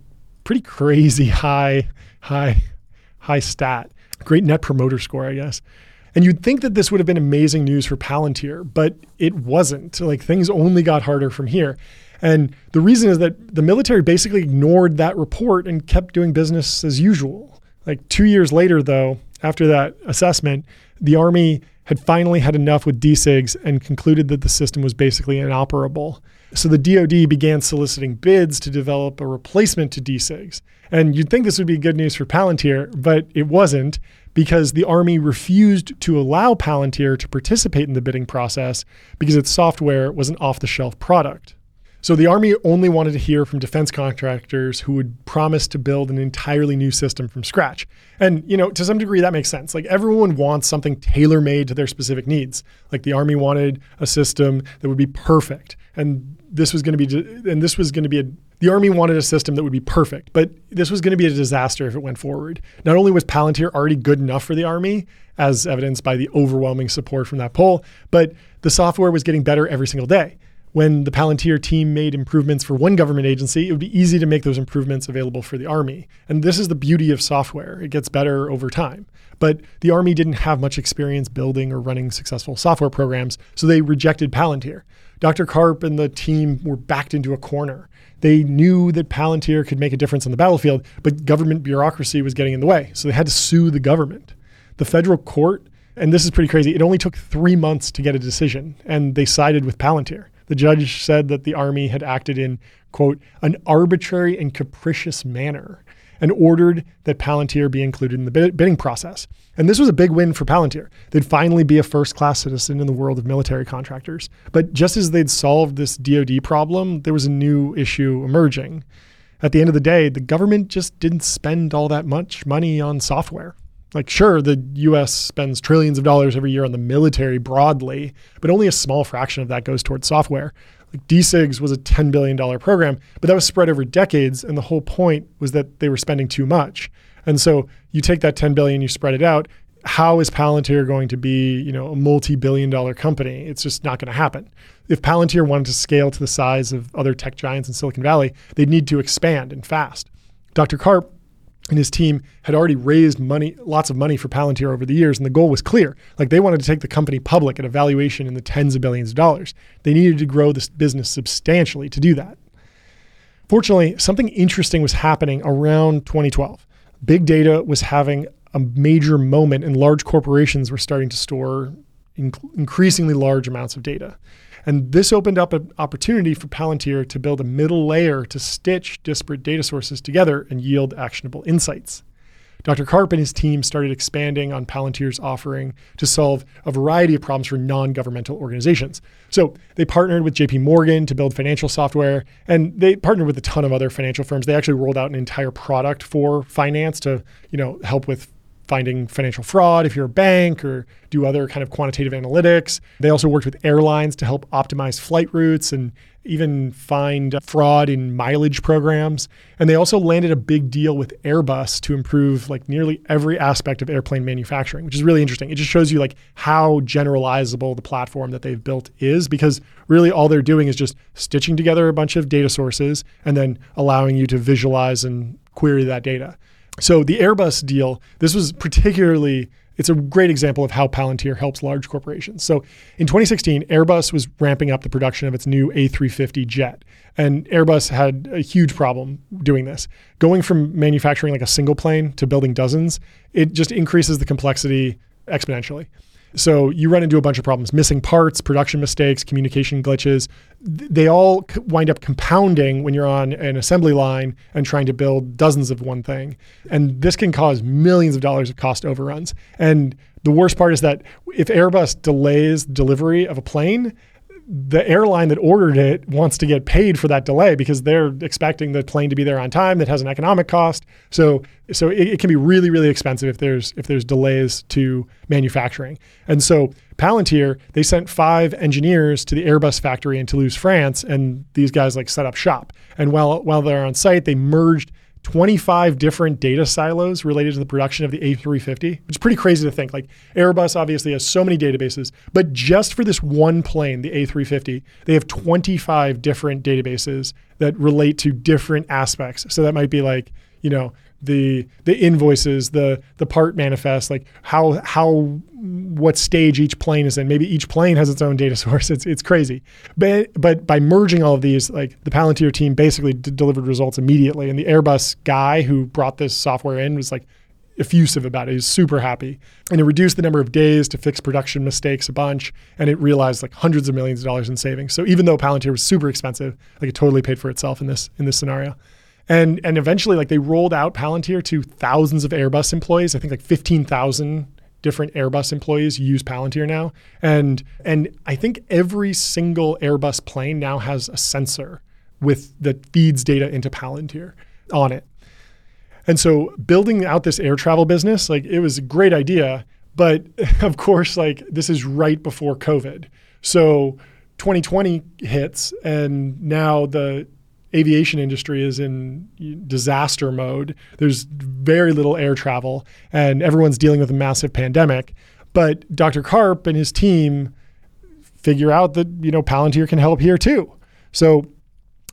pretty crazy high, high, high stat. Great net promoter score, I guess. And you'd think that this would have been amazing news for Palantir, but it wasn't. Like things only got harder from here. And the reason is that the military basically ignored that report and kept doing business as usual. Like two years later, though, after that assessment, the Army had finally had enough with DCGS and concluded that the system was basically inoperable. So the DoD began soliciting bids to develop a replacement to DCGS. And you'd think this would be good news for Palantir, but it wasn't because the Army refused to allow Palantir to participate in the bidding process because its software was an off the shelf product. So the Army only wanted to hear from defense contractors who would promise to build an entirely new system from scratch. And, you know, to some degree that makes sense. Like everyone wants something tailor-made to their specific needs. Like the Army wanted a system that would be perfect. And this was going to be and this was going to be a the army wanted a system that would be perfect, but this was going to be a disaster if it went forward. Not only was Palantir already good enough for the army, as evidenced by the overwhelming support from that poll, but the software was getting better every single day when the Palantir team made improvements for one government agency, it would be easy to make those improvements available for the Army. And this is the beauty of software, it gets better over time. But the Army didn't have much experience building or running successful software programs, so they rejected Palantir. Dr. Karp and the team were backed into a corner. They knew that Palantir could make a difference on the battlefield, but government bureaucracy was getting in the way, so they had to sue the government. The federal court, and this is pretty crazy, it only took three months to get a decision, and they sided with Palantir. The judge said that the Army had acted in, quote, an arbitrary and capricious manner and ordered that Palantir be included in the bidding process. And this was a big win for Palantir. They'd finally be a first class citizen in the world of military contractors. But just as they'd solved this DoD problem, there was a new issue emerging. At the end of the day, the government just didn't spend all that much money on software. Like, sure, the US spends trillions of dollars every year on the military broadly, but only a small fraction of that goes towards software. Like DCGS was a $10 billion program, but that was spread over decades. And the whole point was that they were spending too much. And so you take that 10 billion, you spread it out, how is Palantir going to be, you know, a multi-billion dollar company? It's just not going to happen. If Palantir wanted to scale to the size of other tech giants in Silicon Valley, they'd need to expand and fast. Dr. Karp and his team had already raised money, lots of money for Palantir over the years, and the goal was clear. Like they wanted to take the company public at a valuation in the tens of billions of dollars. They needed to grow this business substantially to do that. Fortunately, something interesting was happening around 2012. Big data was having a major moment, and large corporations were starting to store inc- increasingly large amounts of data. And this opened up an opportunity for Palantir to build a middle layer to stitch disparate data sources together and yield actionable insights. Dr. Karp and his team started expanding on Palantir's offering to solve a variety of problems for non governmental organizations. So they partnered with JP Morgan to build financial software, and they partnered with a ton of other financial firms. They actually rolled out an entire product for finance to you know, help with finding financial fraud if you're a bank or do other kind of quantitative analytics. They also worked with airlines to help optimize flight routes and even find fraud in mileage programs. And they also landed a big deal with Airbus to improve like nearly every aspect of airplane manufacturing, which is really interesting. It just shows you like how generalizable the platform that they've built is because really all they're doing is just stitching together a bunch of data sources and then allowing you to visualize and query that data. So the Airbus deal, this was particularly it's a great example of how Palantir helps large corporations. So in 2016, Airbus was ramping up the production of its new A350 jet. And Airbus had a huge problem doing this. Going from manufacturing like a single plane to building dozens, it just increases the complexity exponentially. So you run into a bunch of problems missing parts, production mistakes, communication glitches. They all wind up compounding when you're on an assembly line and trying to build dozens of one thing. And this can cause millions of dollars of cost overruns. And the worst part is that if Airbus delays delivery of a plane, the airline that ordered it wants to get paid for that delay because they're expecting the plane to be there on time that has an economic cost. So so it, it, can be really really expensive if there's if there's delays to manufacturing. And so palantir they sent five engineers to the airbus factory in toulouse france and these guys like set up shop. And while while they're on site they merged 25 different data silos related to the production of the A350, which is pretty crazy to think. Like Airbus obviously has so many databases, but just for this one plane, the A350, they have 25 different databases that relate to different aspects. So that might be like, you know, the the invoices, the the part manifest, like how how what stage each plane is in. Maybe each plane has its own data source. It's it's crazy. But but by merging all of these, like the Palantir team basically d- delivered results immediately. And the Airbus guy who brought this software in was like effusive about it. He was super happy. And it reduced the number of days to fix production mistakes a bunch. And it realized like hundreds of millions of dollars in savings. So even though Palantir was super expensive, like it totally paid for itself in this in this scenario. And and eventually, like they rolled out Palantir to thousands of Airbus employees. I think like fifteen thousand different Airbus employees use Palantir now. And and I think every single Airbus plane now has a sensor with that feeds data into Palantir on it. And so building out this air travel business, like it was a great idea, but of course, like this is right before COVID. So 2020 hits and now the aviation industry is in disaster mode. There's very little air travel, and everyone's dealing with a massive pandemic. But Dr. Karp and his team figure out that you know Palantir can help here too. So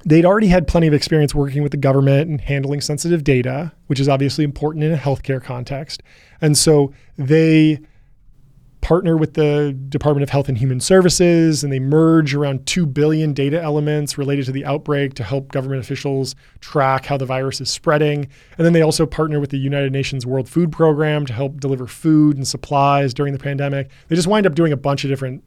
they'd already had plenty of experience working with the government and handling sensitive data, which is obviously important in a healthcare context. And so they partner with the Department of Health and Human Services, and they merge around 2 billion data elements related to the outbreak to help government officials track how the virus is spreading. And then they also partner with the United Nations World Food Program to help deliver food and supplies during the pandemic. They just wind up doing a bunch of different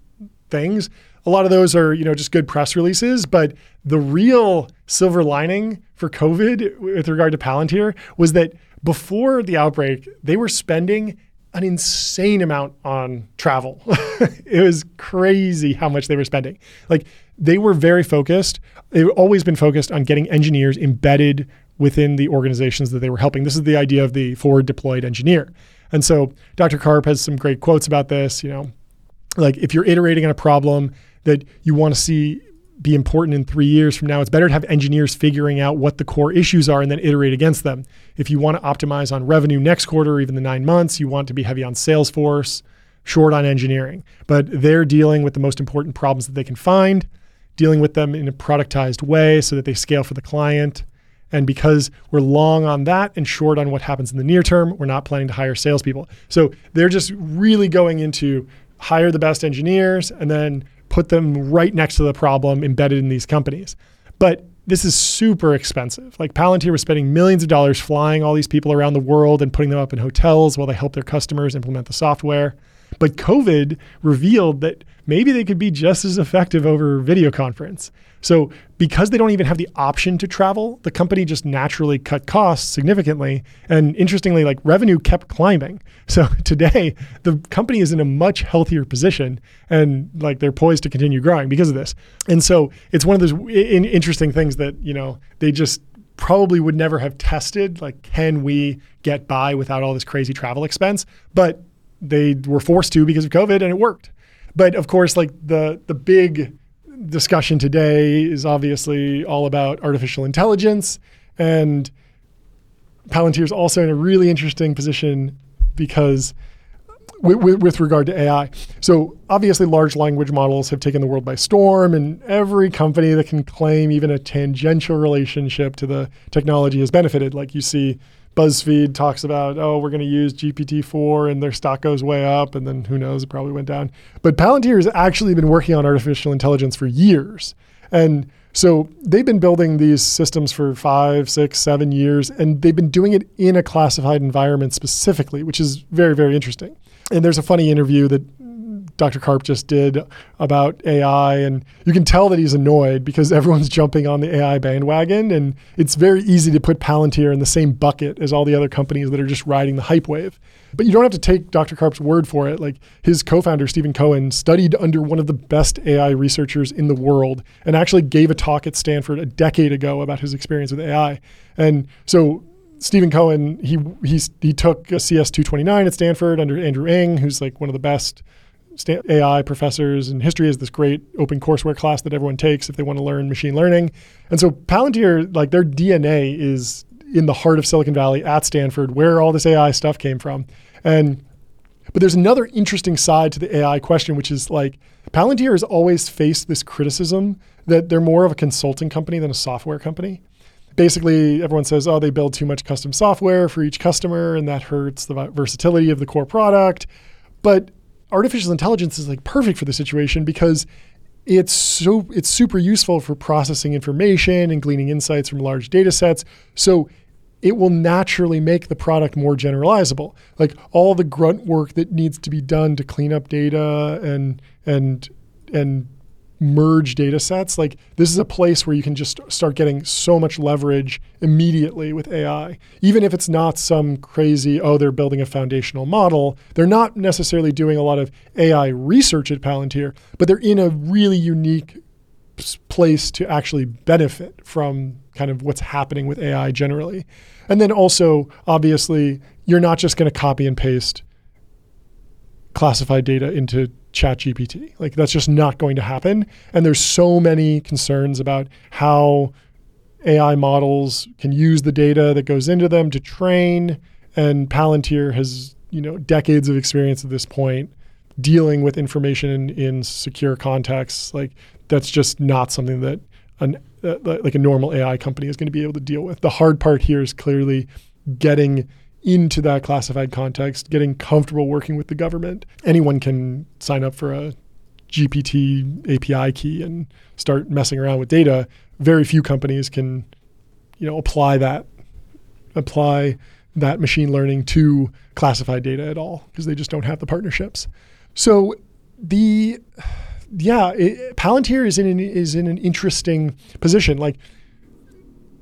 things. A lot of those are, you know, just good press releases, but the real silver lining for COVID with regard to Palantir was that before the outbreak, they were spending an insane amount on travel. it was crazy how much they were spending. Like they were very focused. They've always been focused on getting engineers embedded within the organizations that they were helping. This is the idea of the forward deployed engineer. And so Dr. Karp has some great quotes about this, you know, like if you're iterating on a problem that you want to see be important in three years from now. It's better to have engineers figuring out what the core issues are and then iterate against them. If you want to optimize on revenue next quarter or even the nine months, you want to be heavy on sales force, short on engineering. But they're dealing with the most important problems that they can find, dealing with them in a productized way so that they scale for the client. And because we're long on that and short on what happens in the near term, we're not planning to hire salespeople. So they're just really going into hire the best engineers and then put them right next to the problem embedded in these companies. But this is super expensive. Like Palantir was spending millions of dollars flying all these people around the world and putting them up in hotels while they help their customers implement the software. But COVID revealed that maybe they could be just as effective over video conference. So, because they don't even have the option to travel, the company just naturally cut costs significantly. And interestingly, like revenue kept climbing. So, today, the company is in a much healthier position and like they're poised to continue growing because of this. And so, it's one of those interesting things that, you know, they just probably would never have tested like can we get by without all this crazy travel expense but they were forced to because of covid and it worked but of course like the the big discussion today is obviously all about artificial intelligence. And Palantir is also in a really interesting position because with, with, regard to AI. So obviously large language models have taken the world by storm and every company that can claim even a tangential relationship to the technology has benefited. Like you see BuzzFeed talks about, oh, we're going to use GPT-4 and their stock goes way up, and then who knows, it probably went down. But Palantir has actually been working on artificial intelligence for years. And so they've been building these systems for five, six, seven years, and they've been doing it in a classified environment specifically, which is very, very interesting. And there's a funny interview that Dr. Karp just did about AI. And you can tell that he's annoyed because everyone's jumping on the AI bandwagon. And it's very easy to put Palantir in the same bucket as all the other companies that are just riding the hype wave. But you don't have to take Dr. Karp's word for it. Like his co founder, Stephen Cohen, studied under one of the best AI researchers in the world and actually gave a talk at Stanford a decade ago about his experience with AI. And so Stephen Cohen, he he's, he took a CS 229 at Stanford under Andrew Ng, who's like one of the best AI professors and history is this great open courseware class that everyone takes if they want to learn machine learning. And so Palantir, like their DNA is in the heart of Silicon Valley at Stanford, where all this AI stuff came from. And but there's another interesting side to the AI question, which is like Palantir has always faced this criticism that they're more of a consulting company than a software company. Basically, everyone says, oh, they build too much custom software for each customer, and that hurts the versatility of the core product. But artificial intelligence is like perfect for the situation because it's so it's super useful for processing information and gleaning insights from large data sets. So it will naturally make the product more generalizable. Like all the grunt work that needs to be done to clean up data and and and merge data sets. Like this is a place where you can just start getting so much leverage immediately with AI. Even if it's not some crazy, oh, they're building a foundational model, they're not necessarily doing a lot of AI research at Palantir, but they're in a really unique place to actually benefit from kind of what's happening with AI generally. And then also, obviously, you're not just going to copy and paste classified data into ChatGPT. Like that's just not going to happen. And there's so many concerns about how AI models can use the data that goes into them to train. And Palantir has, you know, decades of experience at this point dealing with information in, in secure contexts. Like that's just not something that an uh, like a normal AI company is going to be able to deal with. The hard part here is clearly getting into that classified context, getting comfortable working with the government. Anyone can sign up for a GPT API key and start messing around with data. Very few companies can, you know, apply that apply that machine learning to classified data at all because they just don't have the partnerships. So the yeah, it, Palantir is in an, is in an interesting position. Like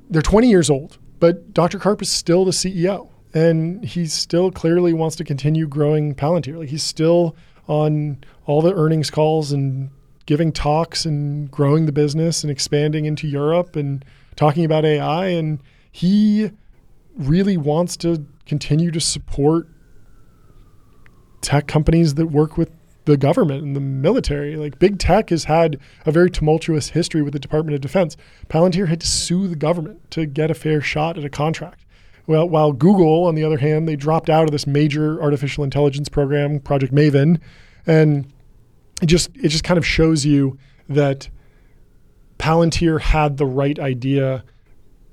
they're 20 years old, but Dr. Karp is still the CEO and he still clearly wants to continue growing Palantir. Like he's still on all the earnings calls and giving talks and growing the business and expanding into Europe and talking about AI. And he really wants to continue to support tech companies that work with the government and the military. Like big tech has had a very tumultuous history with the Department of Defense. Palantir had to sue the government to get a fair shot at a contract. Well, while Google, on the other hand, they dropped out of this major artificial intelligence program, Project Maven, and it just it just kind of shows you that Palantir had the right idea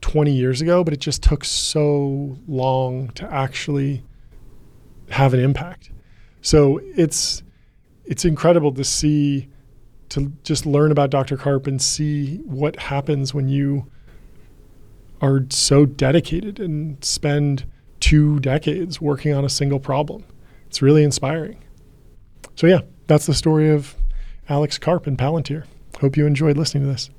20 years ago, but it just took so long to actually have an impact. So it's it's incredible to see to just learn about Dr. Karp and see what happens when you are so dedicated and spend two decades working on a single problem. It's really inspiring. So yeah, that's the story of Alex Karp and Palantir. Hope you enjoyed listening to this.